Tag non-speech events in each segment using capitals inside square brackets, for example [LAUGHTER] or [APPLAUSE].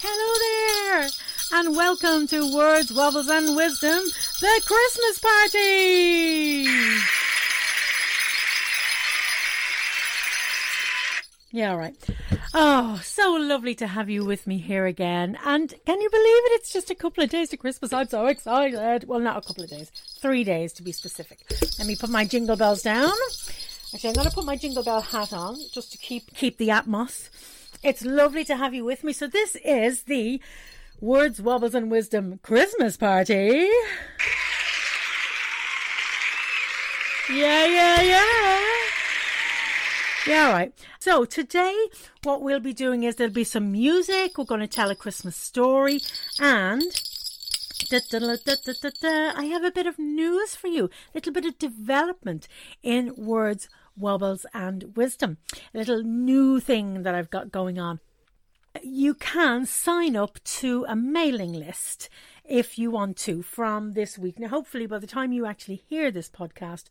Hello there, and welcome to Words, Wobbles, and Wisdom, the Christmas party. Yeah, all right. Oh, so lovely to have you with me here again. And can you believe it? It's just a couple of days to Christmas. I'm so excited. Well, not a couple of days, three days to be specific. Let me put my jingle bells down. Actually, I'm going to put my jingle bell hat on just to keep keep the atmos. It's lovely to have you with me. So this is the Words, Wobbles, and Wisdom Christmas party. Yeah, yeah, yeah. Yeah, right. So today, what we'll be doing is there'll be some music. We're going to tell a Christmas story, and da, da, da, I have a bit of news for you. A little bit of development in words, wobbles, and wisdom. A little new thing that I've got going on. You can sign up to a mailing list if you want to from this week. Now, hopefully, by the time you actually hear this podcast,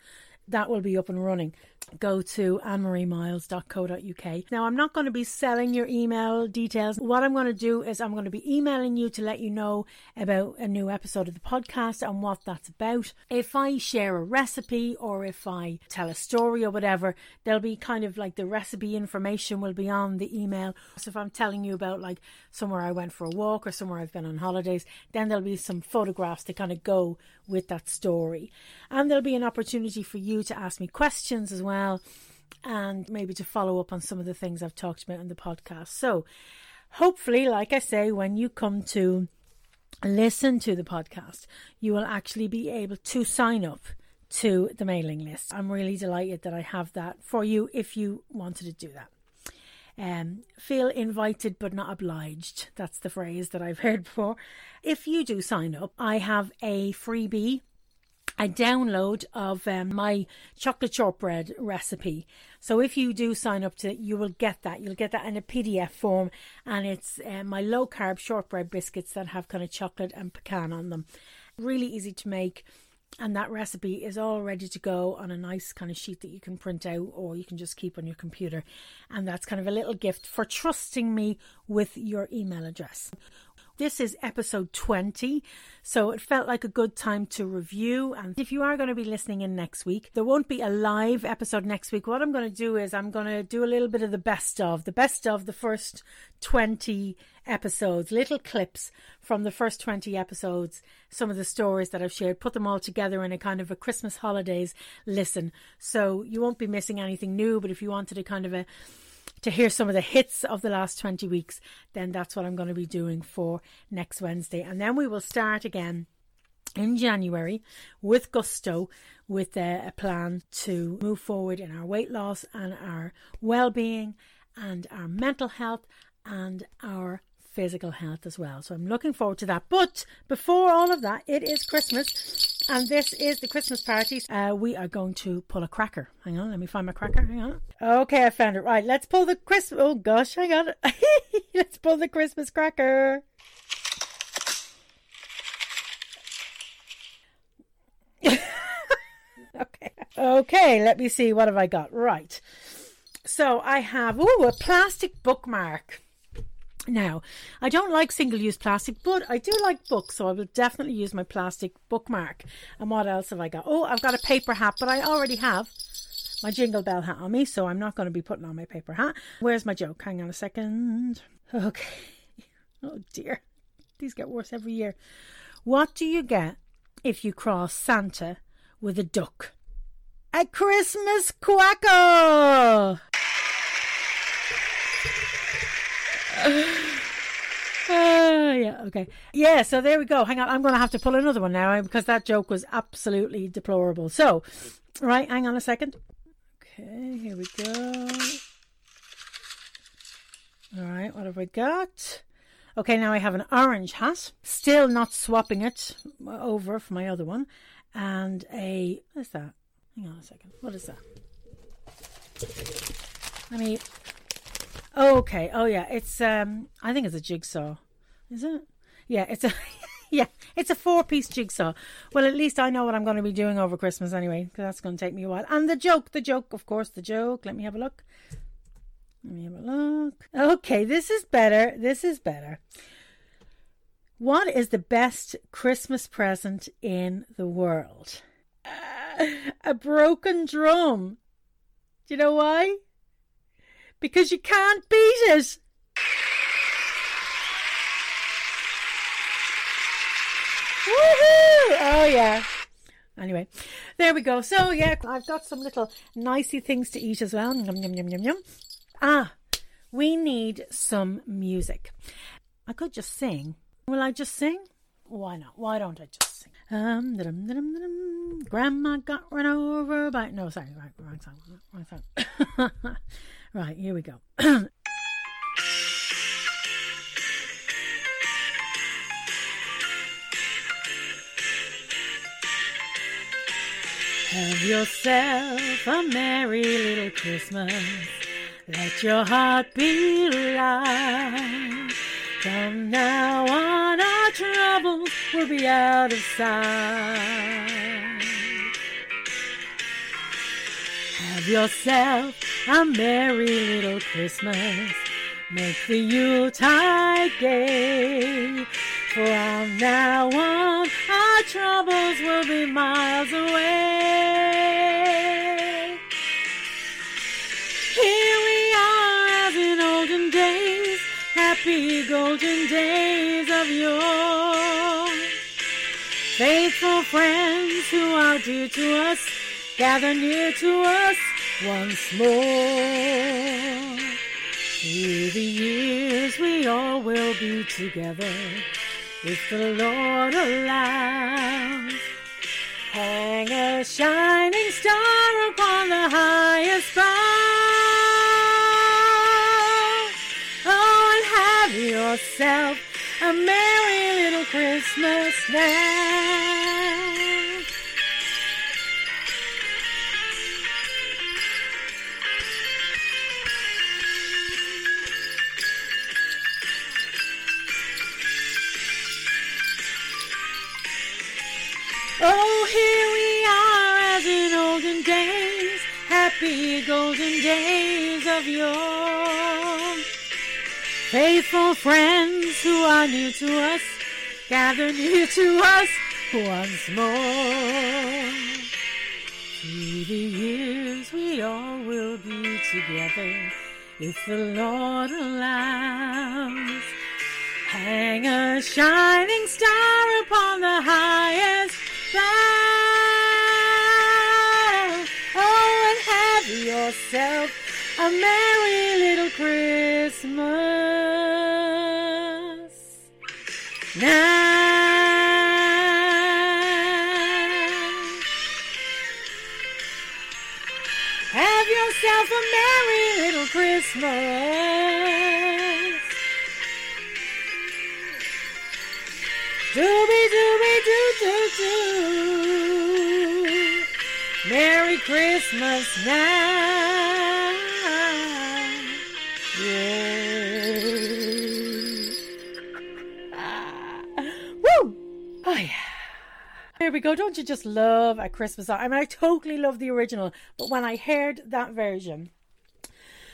that will be up and running. Go to annemariemiles.co.uk. Now, I'm not going to be selling your email details. What I'm going to do is I'm going to be emailing you to let you know about a new episode of the podcast and what that's about. If I share a recipe or if I tell a story or whatever, there'll be kind of like the recipe information will be on the email. So if I'm telling you about like somewhere I went for a walk or somewhere I've been on holidays, then there'll be some photographs to kind of go with that story. And there'll be an opportunity for you to ask me questions as well and maybe to follow up on some of the things I've talked about in the podcast. So, hopefully, like I say, when you come to listen to the podcast, you will actually be able to sign up to the mailing list. I'm really delighted that I have that for you if you wanted to do that. Um, feel invited but not obliged. That's the phrase that I've [LAUGHS] heard before. If you do sign up, I have a freebie a download of um, my chocolate shortbread recipe. So if you do sign up to it, you will get that. You'll get that in a PDF form, and it's uh, my low carb shortbread biscuits that have kind of chocolate and pecan on them. Really easy to make. And that recipe is all ready to go on a nice kind of sheet that you can print out or you can just keep on your computer. And that's kind of a little gift for trusting me with your email address. This is episode 20, so it felt like a good time to review. And if you are going to be listening in next week, there won't be a live episode next week. What I'm going to do is I'm going to do a little bit of the best of, the best of the first 20 episodes, little clips from the first 20 episodes, some of the stories that I've shared, put them all together in a kind of a Christmas holidays listen. So you won't be missing anything new, but if you wanted a kind of a to hear some of the hits of the last 20 weeks, then that's what I'm going to be doing for next Wednesday. And then we will start again in January with gusto with a, a plan to move forward in our weight loss and our well being and our mental health and our physical health as well. So I'm looking forward to that. But before all of that, it is Christmas and this is the Christmas party. Uh, we are going to pull a cracker. Hang on, let me find my cracker. Hang on. Okay, I found it. Right, let's pull the Christmas. Oh gosh, I got it. let's pull the Christmas cracker. [LAUGHS] okay. Okay, let me see. What have I got? Right. So I have, oh, a plastic bookmark. Now, I don't like single use plastic, but I do like books, so I will definitely use my plastic bookmark. And what else have I got? Oh, I've got a paper hat, but I already have my jingle bell hat on me, so I'm not going to be putting on my paper hat. Where's my joke? Hang on a second. Okay. [LAUGHS] Oh dear. These get worse every year. What do you get if you cross Santa with a duck? A Christmas quacker! Uh, yeah, okay. Yeah, so there we go. Hang on, I'm going to have to pull another one now because that joke was absolutely deplorable. So, right, hang on a second. Okay, here we go. All right, what have we got? Okay, now I have an orange hat. Still not swapping it over for my other one. And a. What is that? Hang on a second. What is that? Let me Okay. Oh yeah. It's um. I think it's a jigsaw. Is it? Yeah. It's a. [LAUGHS] yeah. It's a four-piece jigsaw. Well, at least I know what I'm going to be doing over Christmas anyway, because that's going to take me a while. And the joke, the joke, of course, the joke. Let me have a look. Let me have a look. Okay, this is better. This is better. What is the best Christmas present in the world? Uh, [LAUGHS] a broken drum. Do you know why? Because you can't beat us. Woohoo! Oh yeah. Anyway, there we go. So yeah, I've got some little nicey things to eat as well. Yum yum yum yum yum. Ah, we need some music. I could just sing. Will I just sing? Why not? Why don't I just sing? Um, da-dum, da-dum, da-dum. Grandma got run over by. No, sorry, right, wrong song. Wrong song. [LAUGHS] right, here we go. [CLEARS THROAT] Have yourself a merry little Christmas. Let your heart be light. From now on, our troubles will be out of sight. Have yourself a merry little Christmas. Make the Yuletide gay. From now on, our troubles will be miles away. Here we are as in olden days, happy golden days of yore. Faithful friends who are dear to us, gather near to us once more. Through the years we all will be together if the Lord allows. Hang a shining star upon the highest bough. Oh, and have yourself a merry little Christmas now. Oh, here we are as in olden days, happy golden days of yore. Faithful friends who are new to us, gather near to us once more. Through the years we all will be together, if the Lord allows. Hang a shining star upon the highest bough. Oh, and have yourself a merry little Christmas now. Have yourself a merry little Christmas. Christmas now. Yeah. Ah. Woo! Oh yeah. There we go. Don't you just love a Christmas song? I mean, I totally love the original, but when I heard that version,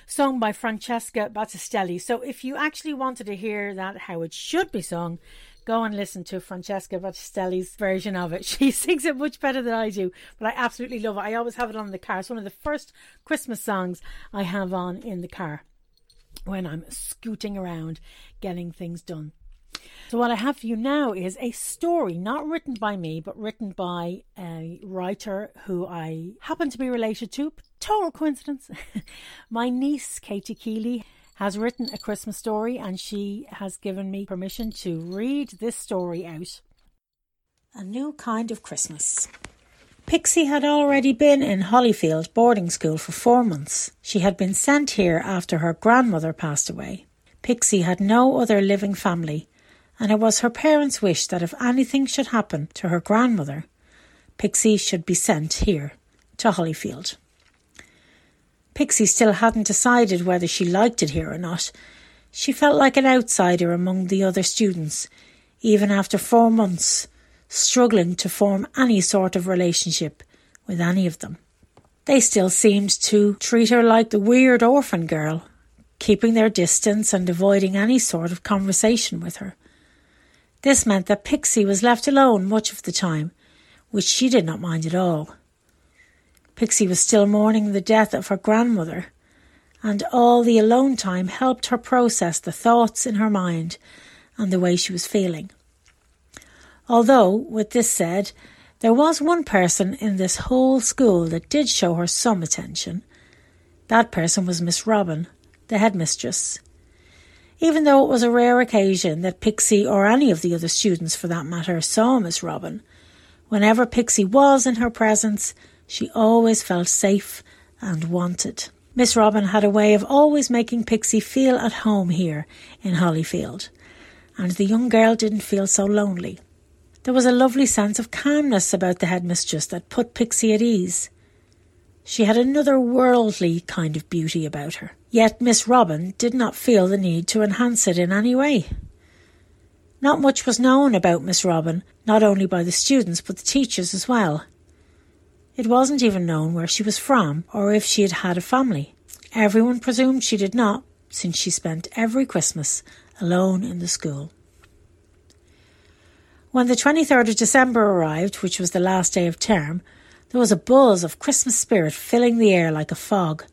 sung by Francesca Battistelli. So if you actually wanted to hear that how it should be sung, go and listen to Francesca Battistelli's version of it. [LAUGHS] She sings it much better than I do, but I absolutely love it. I always have it on the car. It's one of the first Christmas songs I have on in the car when I'm scooting around getting things done. So, what I have for you now is a story not written by me, but written by a writer who I happen to be related to. Total coincidence. [LAUGHS] My niece, Katie Keeley, has written a Christmas story and she has given me permission to read this story out. A New Kind of Christmas. Pixie had already been in Hollyfield boarding school for four months. She had been sent here after her grandmother passed away. Pixie had no other living family, and it was her parents' wish that if anything should happen to her grandmother, Pixie should be sent here to Hollyfield. Pixie still hadn't decided whether she liked it here or not. She felt like an outsider among the other students, even after four months, struggling to form any sort of relationship with any of them. They still seemed to treat her like the weird orphan girl, keeping their distance and avoiding any sort of conversation with her. This meant that Pixie was left alone much of the time, which she did not mind at all. Pixie was still mourning the death of her grandmother, and all the alone time helped her process the thoughts in her mind and the way she was feeling. Although, with this said, there was one person in this whole school that did show her some attention. That person was Miss Robin, the headmistress. Even though it was a rare occasion that Pixie, or any of the other students for that matter, saw Miss Robin, whenever Pixie was in her presence, she always felt safe and wanted. Miss Robin had a way of always making Pixie feel at home here in Hollyfield, and the young girl didn't feel so lonely. There was a lovely sense of calmness about the headmistress that put Pixie at ease. She had another worldly kind of beauty about her. Yet Miss Robin did not feel the need to enhance it in any way. Not much was known about Miss Robin, not only by the students but the teachers as well. It wasn't even known where she was from or if she had had a family. Everyone presumed she did not, since she spent every Christmas alone in the school. When the 23rd of December arrived, which was the last day of term, there was a buzz of Christmas spirit filling the air like a fog.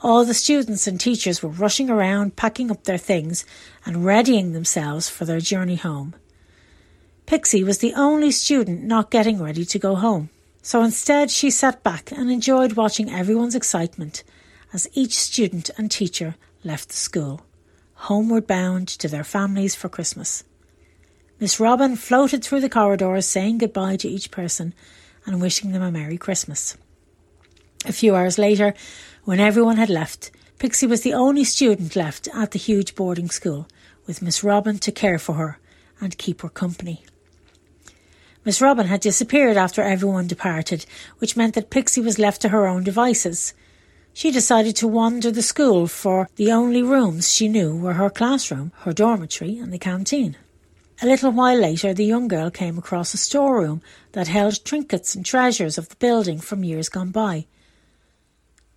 All the students and teachers were rushing around, packing up their things and readying themselves for their journey home. Pixie was the only student not getting ready to go home. So instead, she sat back and enjoyed watching everyone's excitement as each student and teacher left the school, homeward bound to their families for Christmas. Miss Robin floated through the corridors saying goodbye to each person and wishing them a Merry Christmas. A few hours later, when everyone had left, Pixie was the only student left at the huge boarding school, with Miss Robin to care for her and keep her company. Miss Robin had disappeared after everyone departed, which meant that Pixie was left to her own devices. She decided to wander the school for the only rooms she knew were her classroom, her dormitory, and the canteen. A little while later, the young girl came across a storeroom that held trinkets and treasures of the building from years gone by.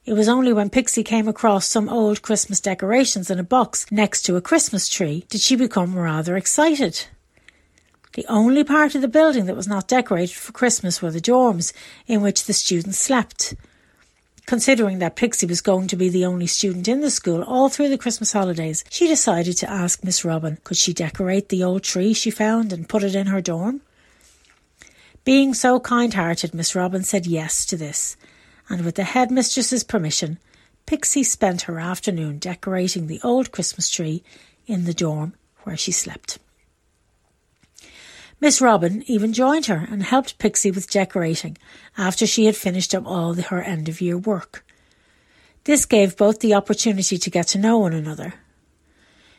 It was only when Pixie came across some old Christmas decorations in a box next to a Christmas tree did she become rather excited. The only part of the building that was not decorated for Christmas were the dorms in which the students slept. Considering that Pixie was going to be the only student in the school all through the Christmas holidays, she decided to ask Miss Robin could she decorate the old tree she found and put it in her dorm. Being so kind hearted, Miss Robin said yes to this, and with the headmistress's permission, Pixie spent her afternoon decorating the old Christmas tree in the dorm where she slept. Miss Robin even joined her and helped Pixie with decorating after she had finished up all her end of year work. This gave both the opportunity to get to know one another.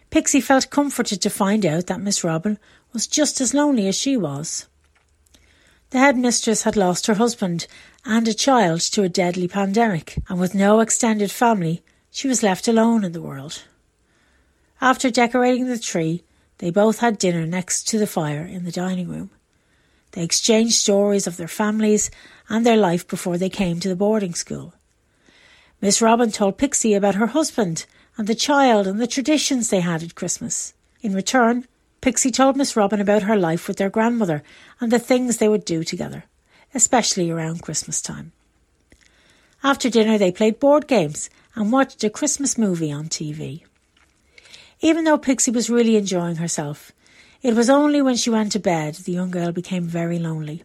Pixie felt comforted to find out that Miss Robin was just as lonely as she was. The headmistress had lost her husband and a child to a deadly pandemic, and with no extended family, she was left alone in the world. After decorating the tree, they both had dinner next to the fire in the dining room. They exchanged stories of their families and their life before they came to the boarding school. Miss Robin told Pixie about her husband and the child and the traditions they had at Christmas. In return, Pixie told Miss Robin about her life with their grandmother and the things they would do together, especially around Christmas time. After dinner, they played board games and watched a Christmas movie on TV. Even though Pixie was really enjoying herself, it was only when she went to bed the young girl became very lonely.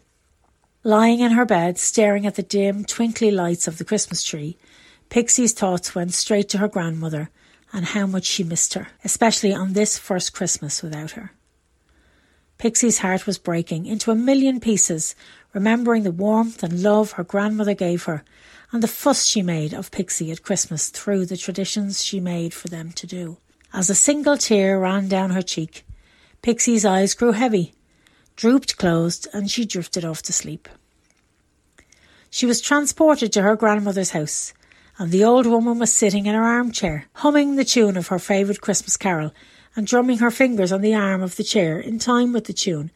Lying in her bed, staring at the dim, twinkly lights of the Christmas tree, Pixie's thoughts went straight to her grandmother and how much she missed her, especially on this first Christmas without her. Pixie's heart was breaking into a million pieces, remembering the warmth and love her grandmother gave her and the fuss she made of Pixie at Christmas through the traditions she made for them to do. As a single tear ran down her cheek, Pixie's eyes grew heavy, drooped closed, and she drifted off to sleep. She was transported to her grandmother's house, and the old woman was sitting in her armchair, humming the tune of her favourite Christmas carol and drumming her fingers on the arm of the chair in time with the tune,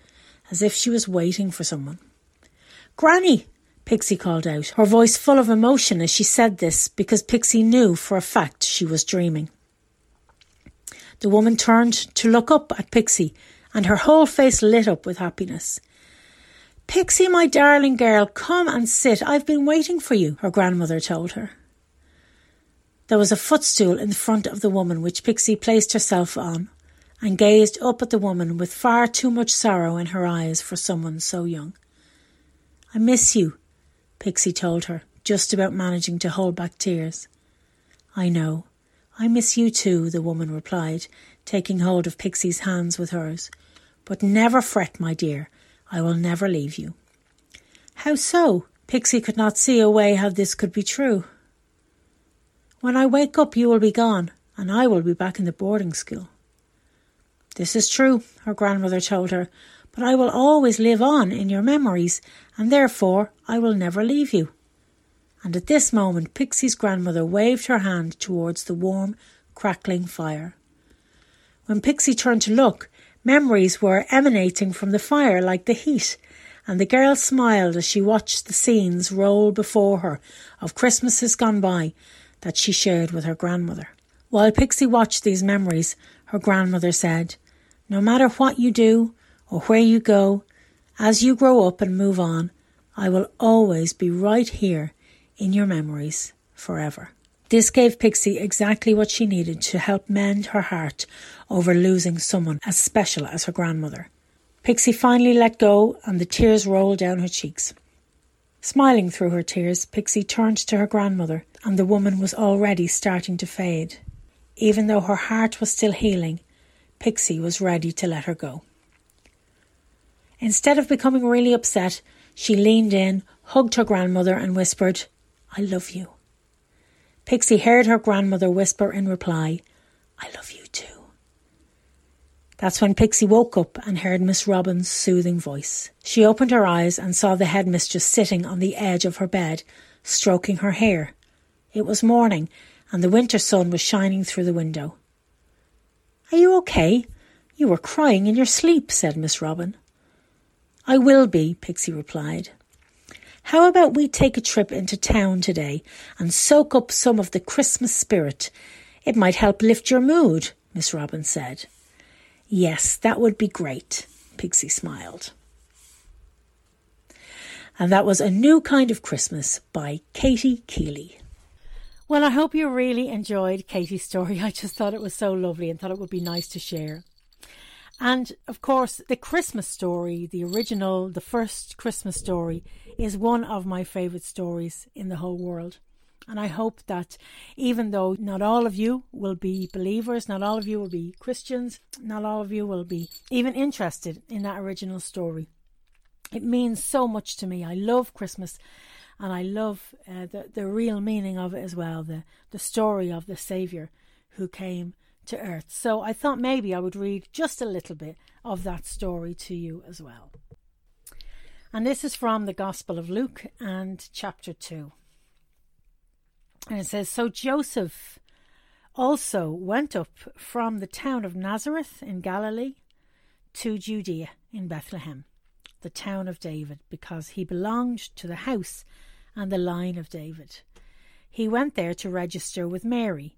as if she was waiting for someone. Granny! Pixie called out, her voice full of emotion as she said this because Pixie knew for a fact she was dreaming. The woman turned to look up at Pixie and her whole face lit up with happiness. Pixie, my darling girl, come and sit. I've been waiting for you, her grandmother told her. There was a footstool in the front of the woman which Pixie placed herself on and gazed up at the woman with far too much sorrow in her eyes for someone so young. I miss you, Pixie told her, just about managing to hold back tears. I know. I miss you too, the woman replied, taking hold of Pixie's hands with hers. But never fret, my dear. I will never leave you. How so? Pixie could not see a way how this could be true. When I wake up, you will be gone, and I will be back in the boarding school. This is true, her grandmother told her, but I will always live on in your memories, and therefore I will never leave you. And at this moment, Pixie's grandmother waved her hand towards the warm, crackling fire. When Pixie turned to look, memories were emanating from the fire like the heat, and the girl smiled as she watched the scenes roll before her of Christmases gone by that she shared with her grandmother. While Pixie watched these memories, her grandmother said, No matter what you do or where you go, as you grow up and move on, I will always be right here in your memories forever. This gave Pixie exactly what she needed to help mend her heart over losing someone as special as her grandmother. Pixie finally let go and the tears rolled down her cheeks. Smiling through her tears, Pixie turned to her grandmother, and the woman was already starting to fade. Even though her heart was still healing, Pixie was ready to let her go. Instead of becoming really upset, she leaned in, hugged her grandmother, and whispered, I love you. Pixie heard her grandmother whisper in reply, I love you too. That's when Pixie woke up and heard Miss Robin's soothing voice. She opened her eyes and saw the headmistress sitting on the edge of her bed, stroking her hair. It was morning, and the winter sun was shining through the window. Are you okay? You were crying in your sleep, said Miss Robin. I will be, Pixie replied. How about we take a trip into town today and soak up some of the Christmas spirit? It might help lift your mood, Miss Robin said. Yes, that would be great, Pixie smiled. And that was A New Kind of Christmas by Katie Keeley. Well, I hope you really enjoyed Katie's story. [LAUGHS] I just thought it was so lovely and thought it would be nice to share. And of course, the Christmas story, the original, the first Christmas story, is one of my favourite stories in the whole world. And I hope that even though not all of you will be believers, not all of you will be Christians, not all of you will be even interested in that original story, it means so much to me. I love Christmas and I love uh, the, the real meaning of it as well the, the story of the Saviour who came to earth. So I thought maybe I would read just a little bit of that story to you as well. And this is from the Gospel of Luke and chapter 2. And it says So Joseph also went up from the town of Nazareth in Galilee to Judea in Bethlehem, the town of David, because he belonged to the house and the line of David. He went there to register with Mary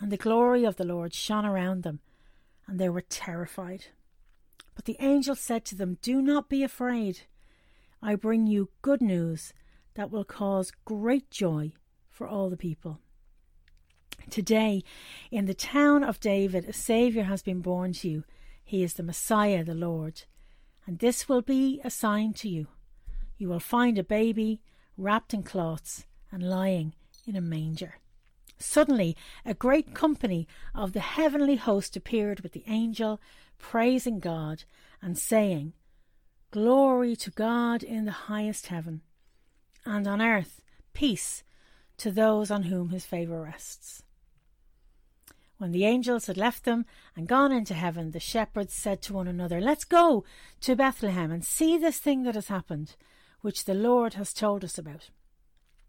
and the glory of the Lord shone around them, and they were terrified. But the angel said to them, Do not be afraid. I bring you good news that will cause great joy for all the people. Today, in the town of David, a Saviour has been born to you. He is the Messiah, the Lord. And this will be a sign to you. You will find a baby wrapped in cloths and lying in a manger. Suddenly, a great company of the heavenly host appeared with the angel, praising God and saying, Glory to God in the highest heaven, and on earth peace to those on whom his favour rests. When the angels had left them and gone into heaven, the shepherds said to one another, Let's go to Bethlehem and see this thing that has happened, which the Lord has told us about.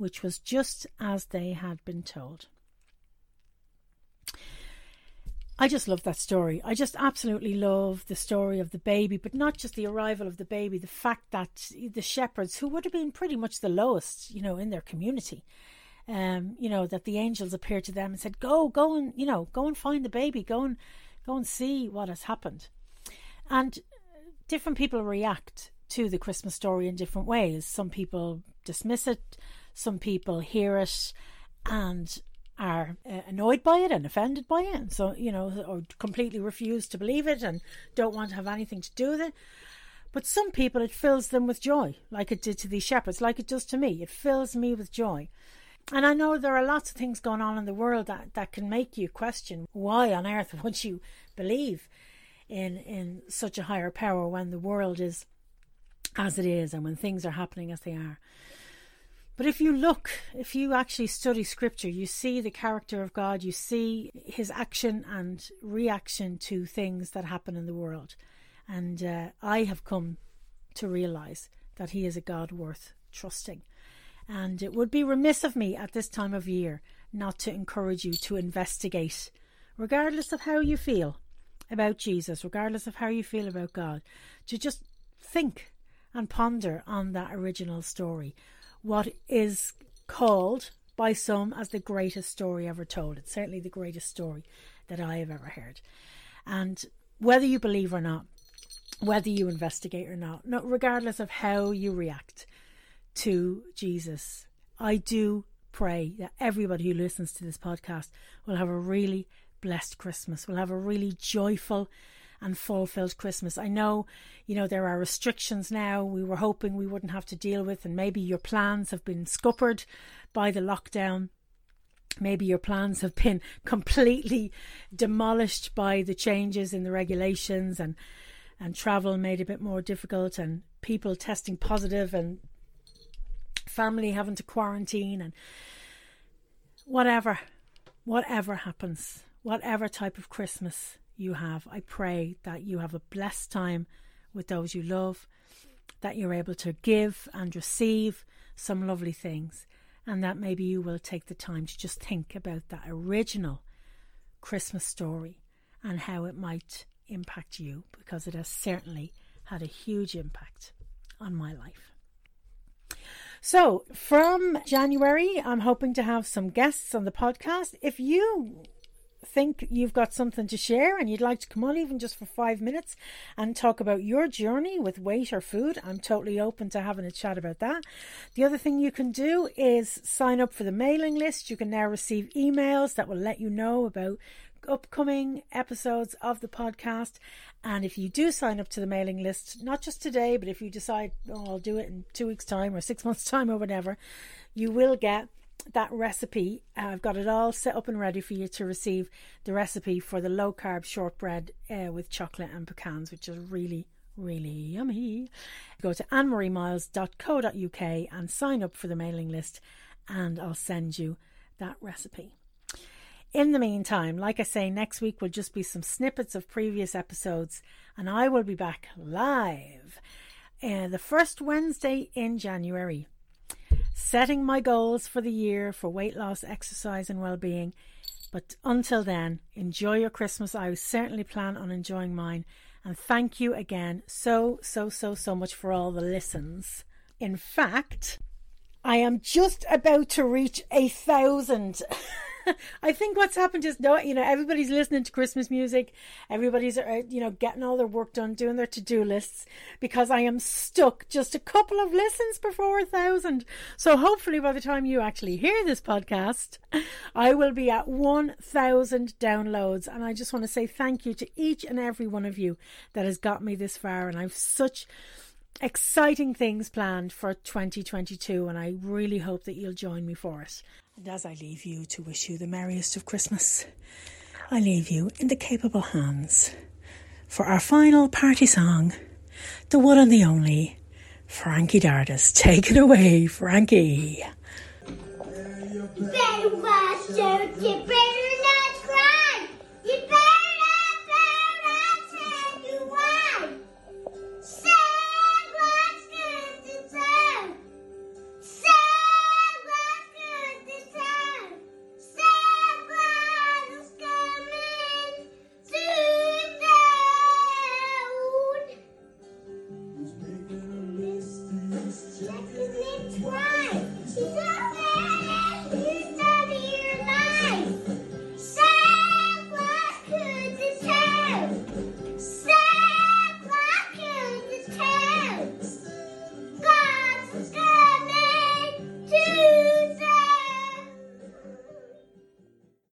which was just as they had been told. I just love that story. I just absolutely love the story of the baby, but not just the arrival of the baby, the fact that the shepherds, who would have been pretty much the lowest, you know, in their community, um, you know, that the angels appeared to them and said, Go, go and, you know, go and find the baby, go and go and see what has happened. And different people react to the Christmas story in different ways. Some people dismiss it, some people hear it and are uh, annoyed by it and offended by it, and so you know, or completely refuse to believe it and don't want to have anything to do with it. But some people, it fills them with joy, like it did to these shepherds, like it does to me. It fills me with joy. And I know there are lots of things going on in the world that, that can make you question why on earth [LAUGHS] would you believe in in such a higher power when the world is as it is and when things are happening as they are. But if you look, if you actually study scripture, you see the character of God, you see his action and reaction to things that happen in the world. And uh, I have come to realize that he is a God worth trusting. And it would be remiss of me at this time of year not to encourage you to investigate, regardless of how you feel about Jesus, regardless of how you feel about God, to just think and ponder on that original story what is called by some as the greatest story ever told. It's certainly the greatest story that I have ever heard. And whether you believe or not, whether you investigate or not, not regardless of how you react to Jesus, I do pray that everybody who listens to this podcast will have a really blessed Christmas, will have a really joyful and fulfilled Christmas. I know, you know, there are restrictions now we were hoping we wouldn't have to deal with, and maybe your plans have been scuppered by the lockdown. Maybe your plans have been [LAUGHS] completely demolished by the changes in the regulations and and travel made a bit more difficult and people testing positive and family having to quarantine and whatever whatever happens whatever type of christmas you have. I pray that you have a blessed time with those you love, that you're able to give and receive some lovely things, and that maybe you will take the time to just think about that original Christmas story and how it might impact you because it has certainly had a huge impact on my life. So, from January, I'm hoping to have some guests on the podcast. If you think you've got something to share and you'd like to come on even just for five minutes and talk about your journey with weight or food, I'm totally open to having a chat about that. The other thing you can do is sign up for the mailing list. You can now receive emails that will let you know about upcoming episodes of the podcast. And if you do sign up to the mailing list, not just today, but if you decide, oh, I'll do it in two weeks' time or six months' time or whatever, you will get that recipe. I've got it all set up and ready for you to receive the recipe for the low carb shortbread uh, with chocolate and pecans, which is really, really yummy. Go to annemariemiles.co.uk and sign up for the mailing list, and I'll send you that recipe. In the meantime, like I say, next week will just be some snippets of previous episodes, and I will be back live uh, the first Wednesday in January setting my goals for the year for weight loss, exercise, and well being. But until then, enjoy your Christmas. I certainly plan on enjoying mine. And thank you again so, so, so, so much for all the listens. In fact, I am just about to reach a thousand. [LAUGHS] [LAUGHS] I think what's happened is no, you know, everybody's listening to Christmas music. Everybody's, uh, you know, getting all their work done, doing their to do lists because I am stuck just a couple of listens before a thousand. So hopefully by the time you actually hear this podcast, I will be at 1,000 downloads. And I just want to say thank you to each and every one of you that has got me this far. And I've such exciting things planned for 2022, and I really hope that you'll join me for it. And as I leave you to wish you the merriest of Christmas, I leave you in the capable hands for our final party song, the one and the only Frankie Dardis. Take it away, Frankie.